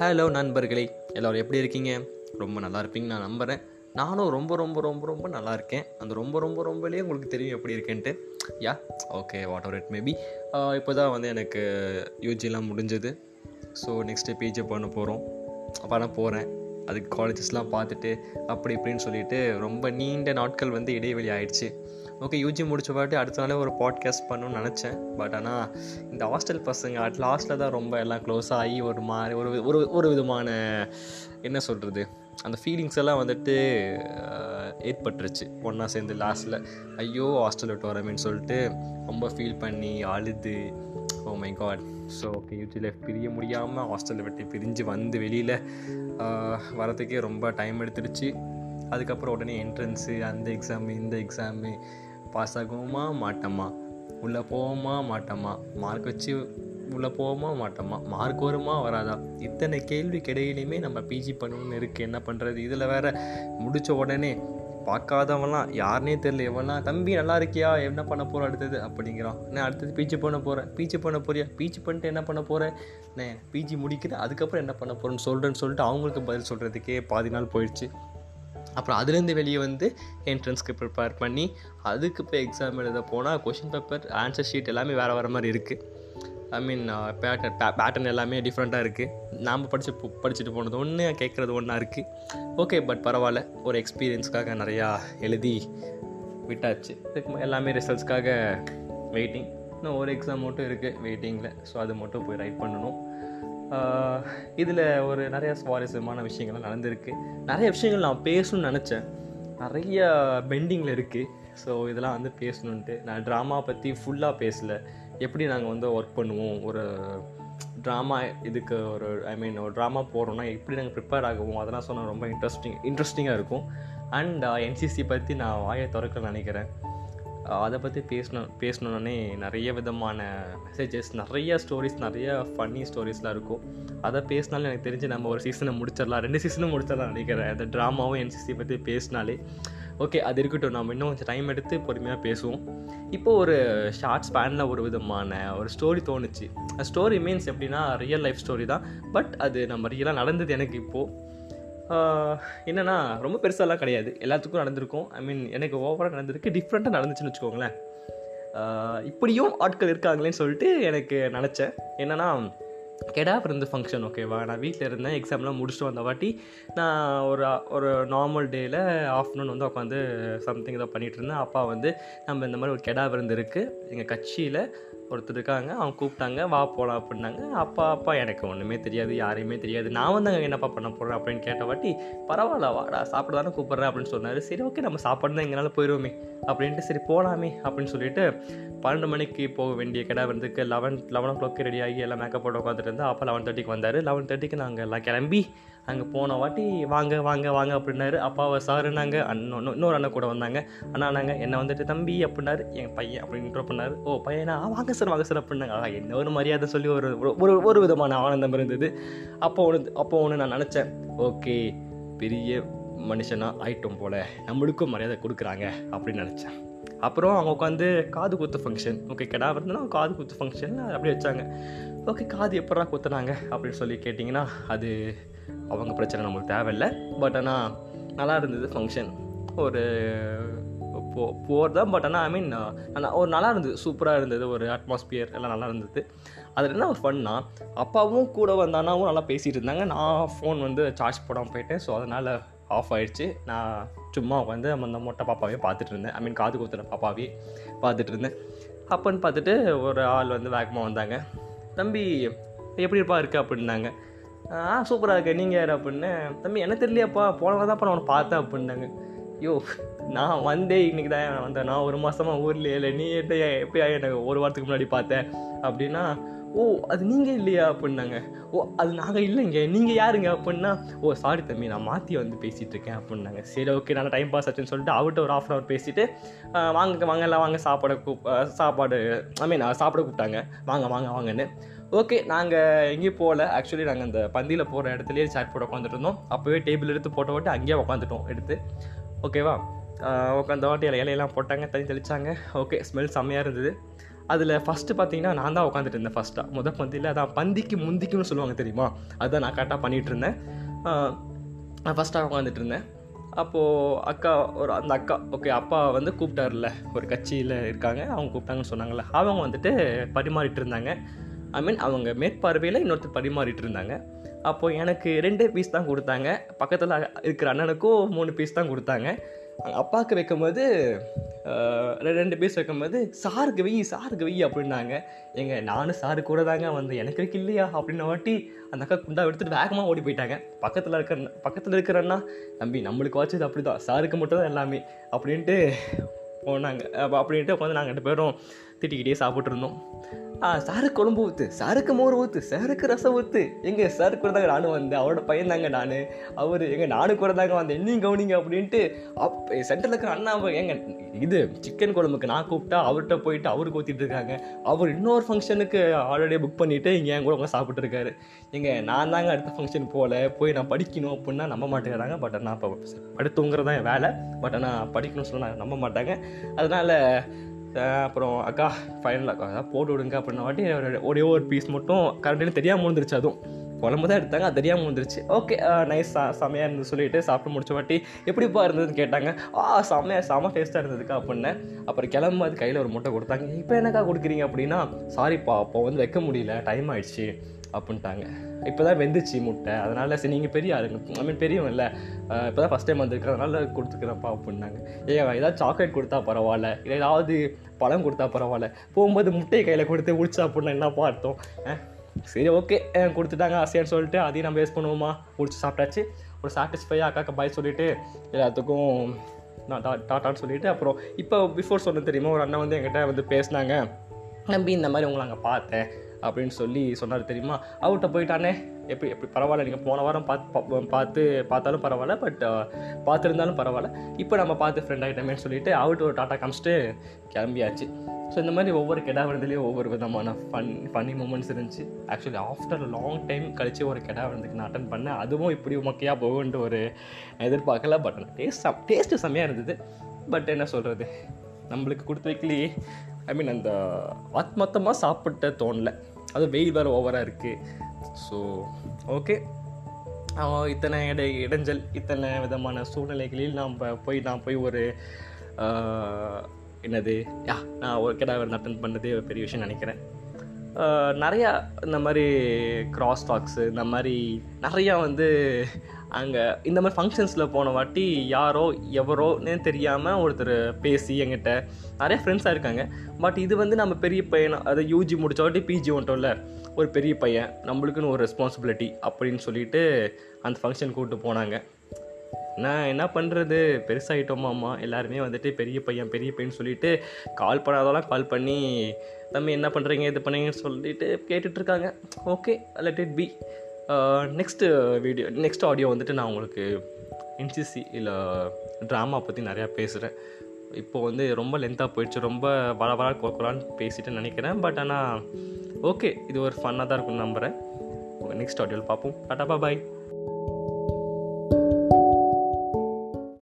Hello நண்பர்களே. எல்லோரும் எப்படி இருக்கீங்க? ரொம்ப நல்லா இருப்பீங்க நான் நம்புகிறேன் நானும் ரொம்ப ரொம்ப ரொம்ப ரொம்ப நல்லா இருக்கேன். அந்த ரொம்ப ரொம்ப ரொம்பலேயே உங்களுக்கு தெரியும் எப்படி இருக்கேன்ட்டு. Yeah okay whatever it maybe இப்போ தான் வந்து எனக்கு யூஜிலாம் முடிஞ்சது. ஸோ நெக்ஸ்ட்டு பிஜி பண்ண போகிறோம் பண்ண போகிறேன் அதுக்கு காலேஜஸ்லாம் பார்த்துட்டு அப்படி இப்படின்னு சொல்லிட்டு ரொம்ப நீண்ட நாட்கள் வந்து இடைவெளி ஆயிடுச்சு. ஓகே யூஜி முடிச்ச பாட்டு அடுத்த நாளே ஒரு பாட்காஸ்ட் பண்ணணும்னு நினச்சேன். பட் ஆனால் இந்த ஹாஸ்டல் பசங்க அட் லாஸ்ட்டில் தான் ரொம்ப எல்லாம் க்ளோஸ் ஆகி ஒரு மாதிரி ஒரு ஒரு ஒரு விதமான என்ன சொல்கிறது அந்த ஃபீலிங்ஸ் எல்லாம் வந்துட்டு ஏற்பட்டுருச்சு. ஒன்றா சேர்ந்து லாஸ்ட்டில் ஐயோ ஹாஸ்டல் விட்டு வரமேன்னு சொல்லிட்டு ரொம்ப ஃபீல் பண்ணி அழுது ஓ my God so okay UG life பிரிய முடியாமல் ஹாஸ்டலில் விட்டு பிரிஞ்சு வந்து வெளியில் வரதுக்கே ரொம்ப டைம் எடுத்துருச்சு அதுக்கப்புறம் உடனே என்ட்ரன்ஸு அந்த எக்ஸாமு இந்த எக்ஸாமு பாஸ் ஆகுமா மாட்டோமா? உள்ளே போவோமா மாட்டோமா? மார்க் வச்சு உள்ளே போவோமா மாட்டோமா? மார்க் வருமா வராதா? இத்தனை கேள்விக்கு இடையிலையுமே நம்ம பிஜி பண்ணணும்னு இருக்குது என்ன பண்ணுறது இதில் வேற முடித்த உடனே பார்க்காதவன்லாம் யாருனே தெரியல. எவன்லாம் தம்பி நல்லா இருக்கியா? என்ன பண்ண போகிற அடுத்தது? அப்படிங்கிறான். நான் அடுத்தது பீச்சு பண்ண போகிறேன் பீச்சு பண்ண போறியா? பீச்சு பண்ணிட்டு என்ன பண்ண போகிறேன் நான் பிஜி முடிக்கிறேன் அதுக்கப்புறம் என்ன பண்ண போகிறேன்னு சொல்கிறேன்னு சொல்லிட்டு அவங்களுக்கு பதில் சொல்கிறதுக்கே பாதி நாள் போயிடுச்சு. அப்புறம் அதுலேருந்து வெளியே வந்து என்ட்ரன்ஸ்க்கு ப்ரிப்பேர் பண்ணி அதுக்கு இப்போ எக்ஸாம் எழுத போனால் கொஷின் பேப்பர் ஆன்சர் ஷீட் எல்லாமே வேறு வேறு மாதிரி இருக்குது ஐ மீன் பேட்டர்ன் பேட்டர்ன் எல்லாமே டிஃப்ரெண்ட்டாக இருக்குது நாம் படித்து படிச்சுட்டு போனது ஒன்று கேட்குறது ஒன்றா இருக்குது ஓகே பட் பரவாயில்ல. ஒரு எக்ஸ்பீரியன்ஸ்க்காக நிறையா எழுதி விட்டாச்சு. இதுக்கு எல்லாமே ரிசல்ட்ஸ்க்காக வெயிட்டிங் இன்னும் ஒரு எக்ஸாம் மட்டும் இருக்குது வெயிட்டிங்கில் ஸோ அது மட்டும் போய் ரைட் பண்ணணும். Uh, இதில் ஒரு நிறைய சுவாரஸ்யமான விஷயங்கள்லாம் நடந்திருக்கு. நிறைய விஷயங்கள் நான் பேசணும்னு நினச்சேன். நிறைய பெண்டிங்கில் இருக்குது ஸோ இதெல்லாம் வந்து பேசணுன்ட்டு நான் ட்ராமா பற்றி ஃபுல்லாக பேசலை. எப்படி நாங்கள் வந்து ஒர்க் பண்ணுவோம்? ஒரு ட்ராமா இதுக்கு ஒரு ஐ மீன் ஒரு ட்ராமா போகிறோம்னா எப்படி நாங்கள் ப்ரிப்பேர் ஆகுவோம்? அதெல்லாம் சொன்னால் ரொம்ப இன்ட்ரெஸ்டிங் இன்ட்ரெஸ்டிங்காக இருக்கும். அண்ட் என்சிசி பற்றி நான் வாயை திறக்க நினைக்கிறேன். Uh, அதை பற்றி பேசணும் பேசணுன்னே நிறைய விதமான மெசேஜஸ் நிறைய ஸ்டோரிஸ் நிறைய ஃபன்னி ஸ்டோரிஸ்லாம் இருக்கும். அதை பேசினாலே எனக்கு தெரிஞ்சு நம்ம ஒரு சீசனை முடிச்சிடலாம். ரெண்டு சீசனும் முடிச்சிடலாம் நினைக்கிறேன். அந்த ட்ராமாவும் என்சிசி பற்றி பேசினாலே. ஓகே அது இருக்கட்டும். நம்ம இன்னும் கொஞ்சம் டைம் எடுத்து பொறுமையாக பேசுவோம். இப்போ ஒரு ஷார்ட் ஸ்பேனில் ஒரு விதமான ஒரு ஸ்டோரி தோணுச்சு. ஸ்டோரி மீன்ஸ் எப்படின்னா ரியல் லைஃப் ஸ்டோரி தான். பட் அது நம்ம ரியலாக நடந்தது எனக்கு இப்போது என்னென்னா என்னன்னா ரொம்ப பெருசாலாம் கிடையாது. எல்லாத்துக்கும் நடந்திருக்கும். ஐ மீன் எனக்கு ஓவராக நடந்திருக்கு. டிஃப்ரெண்ட்டாக நடந்துச்சுன்னு வச்சுக்கோங்களேன். இப்படியும் ஆட்கள் இருக்காங்களேன்னு சொல்லிட்டு எனக்கு நினச்சேன். என்னென்னா கெடா பிறந்த ஃபங்க்ஷன் ஓகேவா நான் வீட்டில் இருந்தேன் எக்ஸாம்லாம் முடிச்சுட்டு வந்த வாட்டி நான் ஒரு ஒரு நார்மல் டேயில் ஆஃப்டர்நூன் வந்து உட்காந்து சம்திங் ஏதோ பண்ணிகிட்டு இருந்தேன். அப்பா வந்து நம்ம இந்த மாதிரி ஒரு கெடா விருந்து இருக்குது எங்கள் கட்சியில் ஒருத்தர் இருக்காங்க அவங்க கூப்பிட்டாங்க வா போகலாம் அப்படின்னாங்க. அப்பா அப்பா எனக்கு ஒன்றுமே தெரியாது யாரையுமே தெரியாது. நான் வந்து அங்கே என்னப்பா பண்ண போகிறேன் அப்படின்னு கேட்ட வாட்டி பரவாயில்ல வாடா சாப்பிட தானே கூப்பிட்றேன் அப்படின்னு சொன்னார். சரி ஓகே நம்ம சாப்பாடு தான் எங்களால் போயிடுவோமே அப்படின்ட்டு சரி போகலாமே அப்படின்னு சொல்லிட்டு பன்னெண்டு மணிக்கு போக வேண்டிய கடை வந்துக்கு eleven eleven o'clock ready ஆகி எல்லாம் மேக்கப் போட்டு உட்காந்துட்டு இருந்தால் அப்போ லெவன் தேர்ட்டிக்கு வந்தார். லெவன் தேர்ட்டிக்கு நாங்கள் எல்லாம் கிளம்பி அங்கே போன வாட்டி வாங்க வாங்க வாங்க அப்படின்னாரு. அப்பாவை சாருனாங்க அண்ணன் இன்னொரு அண்ணன் கூட வந்தாங்க. அண்ணா நாங்கள் என்ன வந்துட்டு தம்பி? அப்படின்னாரு. என் பையன் அப்படின்னு intro பண்ணாரு. ஓ பையனா? வாங்க சார் வாங்க சார் அப்படின்னாங்க. ஆ என்ன ஒரு மரியாதை சொல்லி ஒரு ஒரு- ஒரு ஒரு விதமான ஆனந்தம் இருந்தது. அப்போ ஒன்று அப்போ ஒன்று நான் நினச்சேன். ஓகே பெரிய மனுஷனாக ஆயிட்டோம் போல. நம்மளுக்கும் மரியாதை கொடுக்குறாங்க அப்படின்னு நினச்சேன். அப்புறம் அவங்க உட்காந்து காது குத்து ஃபங்க்ஷன் ஓகே கிடா இருந்தாலும் காது குத்து ஃபங்க்ஷன் அப்படி வச்சாங்க. ஓகே காது எப்படா குத்துனாங்க அப்படின்னு சொல்லி கேட்டிங்கன்னா அது அவங்க பிரச்சனை நம்மளுக்கு தேவையில்லை. பட் ஆனால் நல்லா இருந்தது ஃபங்க்ஷன் ஒரு போ போர் தான் பட் ஆனால் ஐ மீன் ஒரு நல்லா இருந்தது. சூப்பராக இருந்தது. ஒரு அட்மாஸ்பியர் எல்லாம் நல்லா இருந்தது. அதில் என்ன ஒரு ஃபன்னா அப்பாவும் கூட வந்த அண்ணாவும் நல்லா பேசிகிட்டு இருந்தாங்க. நான் ஃபோன் வந்து சார்ஜ் போடாமல் போயிட்டேன். ஸோ அதனால் ஆஃப் ஆயிடுச்சு. நான் சும்மா உட்காந்து அந்த மொட்டை பாப்பாவே பார்த்துட்டு இருந்தேன். ஐ மீன் காது குத்துற பாப்பாவே பார்த்துட்டு இருந்தேன். அப்போன்னு பார்த்துட்டு ஒரு ஆள் வந்து வேகமாக வந்தாங்க. தம்பி எப்படி இருப்பா? இருக்கு? அப்படின்னாங்க. ஆ சூப்பராக இருக்கு. நீங்கள் யார்? அப்படின்னு. தம்பி என்ன தெரியலையாப்பா. போனவங்க தான் நான் உன்னை பார்த்தேன். அப்படின்னாங்க. யோ நான் வந்தே இன்றைக்கி தான் நான் வந்தேன். நான் ஒரு மாதமாக ஊர்லேயே இல்லை. நீ எப்படி எப்படியா எனக்கு ஒரு வாரத்துக்கு முன்னாடி பார்த்தேன்? அப்படின்னா ஓ அது நீங்கள் இல்லையா அப்படின்னாங்க. ஓ அது நாங்கள் இல்லைங்க. நீங்கள் யாருங்க அப்படின்னா ஓ சாரி தம்பி நான் மாற்றி வந்து பேசிகிட்டு இருக்கேன் அப்படின்னாங்க. சரி ஓகே நல்லா டைம் பாஸ் ஆச்சுன்னு சொல்லிட்டு அவர்கிட்ட ஒரு ஆஃப் அன் ஹவர் பேசிவிட்டு வாங்க வாங்க எல்லாம் வாங்க சாப்பாடு கூப் சாப்பாடு ஐ மீன் சாப்பிட கூப்பிட்டாங்க. வாங்க வாங்க வாங்கன்னு. ஓகே நாங்கள் எங்கேயும் போகல. ஆக்சுவலி நாங்கள் அந்த பந்தியில் போகிற இடத்துலையே சாட் போட்டு உட்காந்துட்டு இருந்தோம். அப்போவே டேபிள் எடுத்து போட்ட வாட்டி அங்கேயே உட்காந்துட்டோம் எடுத்து. ஓகேவா உட்காந்த வாட்டி இலை- இலையெல்லாம் போட்டாங்க தண்ணி தெளிச்சாங்க. ஓகே ஸ்மெல் செம்மையாக இருந்தது. அதில் ஃபஸ்ட்டு பார்த்தீங்கன்னா நான் தான் உட்காந்துட்டு இருந்தேன் ஃபஸ்ட்டாக முத பந்தியில் அதான் பந்திக்கு முந்திக்குன்னு சொல்லுவாங்க தெரியுமா? அதுதான் நான் கரெக்டாக பண்ணிகிட்டு இருந்தேன். நான் ஃபஸ்ட்டாக உட்காந்துட்டு இருந்தேன். அப்போது அக்கா ஒரு அந்த அக்கா ஓகே அப்பா வந்து கூப்பிட்டார்ல ஒரு கட்சியில் இருக்காங்க அவங்க கூப்பிட்டாங்கன்னு சொன்னாங்கல்ல அவங்க வந்துட்டு பரிமாறிட்டு இருந்தாங்க. ஐ மீன் அவங்க மேற்பார்வையில் இன்னொருத்தர் பரிமாறிட்டு இருந்தாங்க. அப்போது எனக்கு ரெண்டு பீஸ் தான் கொடுத்தாங்க. பக்கத்தில் இருக்கிற அண்ணனுக்கும் மூணு பீஸ் தான் கொடுத்தாங்க. அங்க அப்பாவுக்கு வைக்கும்போது ரெண்டு பீஸ் வைக்கும்போது சாருக்கு வெயி சாருக்கு வெயி அப்படின்னாங்க. எங்கள் நானும் சாரு கூட தாங்க வந்து எனக்கு வைக்க இல்லையா? அப்படின்ன வாட்டி அந்த அக்கா குண்டா எடுத்துகிட்டு வேகமாக ஓடி போயிட்டாங்க. பக்கத்தில் இருக்கிற பக்கத்தில் இருக்கிறன்னா தம்பி நம்மளுக்கு வச்சது அப்படி தான் சாருக்கு மட்டும் தான் எல்லாமே அப்படின்ட்டு போனாங்க. அப்படின்ட்டு உட்காந்து நாங்கள் ரெண்டு பேரும் திட்டிக்கிட்டே சாப்பிட்ருந்தோம் சாருக்கு குழம்பு ஊற்று சாருக்கு மோர் ஊற்று சாருக்கு ரசம் ஊற்று எங்க சாருக்கு கூட தாங்க நானும் வந்தேன் அவரோட பையன் தாங்க நான். அவர் எங்க நானும் கூட தாங்க வந்தேன் என்னையும் கவனிங்க அப்படின்ட்டு அப் சென்டரில் இருக்கிற அண்ணா எங்க இது சிக்கன் குழம்புக்கு நான் கூப்பிட்டா அவர்கிட்ட போயிட்டு அவருக்கு ஊற்றிட்டு இருக்காங்க. அவர் இன்னொரு ஃபங்க்ஷனுக்கு ஆல்ரெடி புக் பண்ணிட்டு இங்கே என் கூட உட்காந்து சாப்பிட்டு இருக்காரு எங்க நான் தாங்க அடுத்த ஃபங்க்ஷன் போகல போய் நான் படிக்கணும் அப்படின்னா நம்ப மாட்டேங்கிறாங்க. பட் நான் இப்போ என் வேலை. பட் ஆனால் படிக்கணும்னு சொன்னா நம்ப மாட்டாங்க. அதனால அப்புறம் அக்கா ஃபைனல் அக்கா அதான் போட்டு விடுங்க அப்படின்ன வாட்டி ஒரே ஒரு பீஸ் மட்டும் கரண்ட்டுன்னு தெரியாமல் முடிஞ்சிருச்சு அதுவும். குழம்பு தான் எடுத்தாங்க. அது தெரியாமல் வந்துருச்சு. ஓகே நைஸ் செமையாக இருந்து சொல்லிட்டு சாப்பிட்டு முடிச்ச வாட்டி எப்படிப்பா இருந்ததுன்னு கேட்டாங்க. ஆ செமையா செம டேஸ்ட்டாக இருந்ததுக்கா அப்படின்னேன் அப்புறம் கிளம்பும் அது கையில் ஒரு முட்டை கொடுத்தாங்க. இப்போ என்னக்கா கொடுக்குறீங்க அப்படின்னா சாரிப்பா அப்போ வந்து வைக்க முடியல. டைம் ஆயிடுச்சு. அப்படின்ட்டாங்க. இப்போ தான் வெந்துச்சு முட்டை. அதனால் சரி நீங்கள் பெரிய ஆளுங்க. ஐ மீன் பெரியவங்க இல்லை. இப்போ தான் ஃபஸ்ட் டைம் வந்திருக்கு அதனால் கொடுத்துக்கிறப்பா அப்படின்னாங்க. ஏன் ஏதாவது சாக்லேட் கொடுத்தா பரவாயில்ல. இல்லை ஏதாவது பழம் கொடுத்தா பரவாயில்ல. போகும்போது முட்டையை கையில் கொடுத்து உடிச்சா அப்படின்னா என்னப்பா அர்த்தம்? சரி ஓகே கொடுத்துட்டாங்க ஆசையான்னு சொல்லிட்டு அதையும் நம்ம வேஸ்ட் பண்ணுவோமா? பிடிச்சி சாப்பிட்டாச்சு. ஒரு சாட்டிஸ்ஃபையாக அக்காக்கு பாய் சொல்லிட்டு எல்லாத்துக்கும் நான் டா டாட்டான்னு சொல்லிவிட்டு அப்புறம் இப்போ பிஃபோர் சொன்னது தெரியுமா? ஒரு அண்ணன் வந்து என்கிட்ட வந்து பேசினாங்க. நம்பி இந்த மாதிரி உங்களை அங்கே பார்த்தேன் அப்படின்னு சொல்லி சொன்னார் தெரியுமா? அவர்கிட்ட போயிட்டானே. எப்படி எப்படி பரவாயில்ல நீங்கள் போன வாரம் பார்த்து பா- பார்த்து பார்த்தாலும் பரவாயில்ல பட் பார்த்துருந்தாலும் பரவாயில்ல. இப்போ நம்ம பார்த்து ஃப்ரெண்ட் ஆகிட்டோமேன்னு சொல்லிவிட்டு அவர்கிட்ட ஒரு டாட்டா காமிச்சிட்டு கிளம்பியாச்சு. ஸோ இந்த மாதிரி ஒவ்வொரு கெடா விருந்துலேயும் ஒவ்வொரு விதமான ஃபன் ஃபன்னி மூமெண்ட்ஸ் இருந்துச்சு. ஆக்சுவலி ஆஃப்டர் லாங் டைம் கழித்து ஒரு கெடா விருந்துக்கு நான் அட்டன் பண்ணேன். அதுவும் இப்படி மொக்கையாக போகுன்ட்டு ஒரு எதிர்பார்க்கல பட் டேஸ்ட் டேஸ்ட்டு செம்மையாக இருந்தது. பட் என்ன சொல்கிறது நம்மளுக்கு கொடுத்து வைக்கலையே. ஐ மீன் அந்த ஆத்மத்தமாக சாப்பிட்ட தோணல. அது வெயில் வேறு ஓவராக இருக்குது ஸோ ஓகே இத்தனை இடை இடைஞ்சல் இத்தனை விதமான சூழ்நிலைகளில் நாம் போய் நான் போய் ஒரு என்னது? யா நான் ஒரு கிடா அட்டன் பண்ணதே ஒரு பெரிய விஷயம் நினைக்கிறேன். நிறையா இந்த மாதிரி கிராஸ் டாக்ஸு இந்த மாதிரி நிறையா வந்து அங்கே இந்த மாதிரி ஃபங்க்ஷன்ஸில் போன வாட்டி யாரோ எவரோன்னு தெரியாமல் ஒருத்தர் பேசி என்கிட்ட நிறைய ஃப்ரெண்ட்ஸாக இருக்காங்க. பட் இது வந்து நம்ம பெரிய பையன் அதை யூஜி முடித்த வாட்டி பிஜி வந்துட்டோம்ல ஒரு பெரிய பையன் நம்மளுக்குன்னு ஒரு ரெஸ்பான்சிபிலிட்டி அப்படின்னு சொல்லிட்டு அந்த ஃபங்க்ஷன் கூப்பிட்டு போனாங்க. நான் என்ன பண்ணுறது பெருசாகிட்டோமாம்மா எல்லாருமே வந்துட்டு பெரிய பையன் பெரிய பையன் சொல்லிட்டு கால் பண்ணாதெல்லாம் கால் பண்ணி தம்பி என்ன பண்ணுறீங்க இது பண்ணீங்கன்னு சொல்லிட்டு கேட்டுட்ருக்காங்க. Okay let it be next video next audio வந்துட்டு நான் உங்களுக்கு என்சிசி இல்லை ட்ராமா பற்றி நிறையா பேசுகிறேன் இப்போ வந்து ரொம்ப லென்த்தாக போயிடுச்சு. ரொம்ப வள வள குறான்னு பேசிட்டு நினைக்கிறேன். பட் ஆனால் ஓகே இது ஒரு ஃபன்னாக தான் இருக்கும்னு நம்புகிறேன் நெக்ஸ்ட் ஆடியோவில் பார்ப்போம். டாட்டா பாய்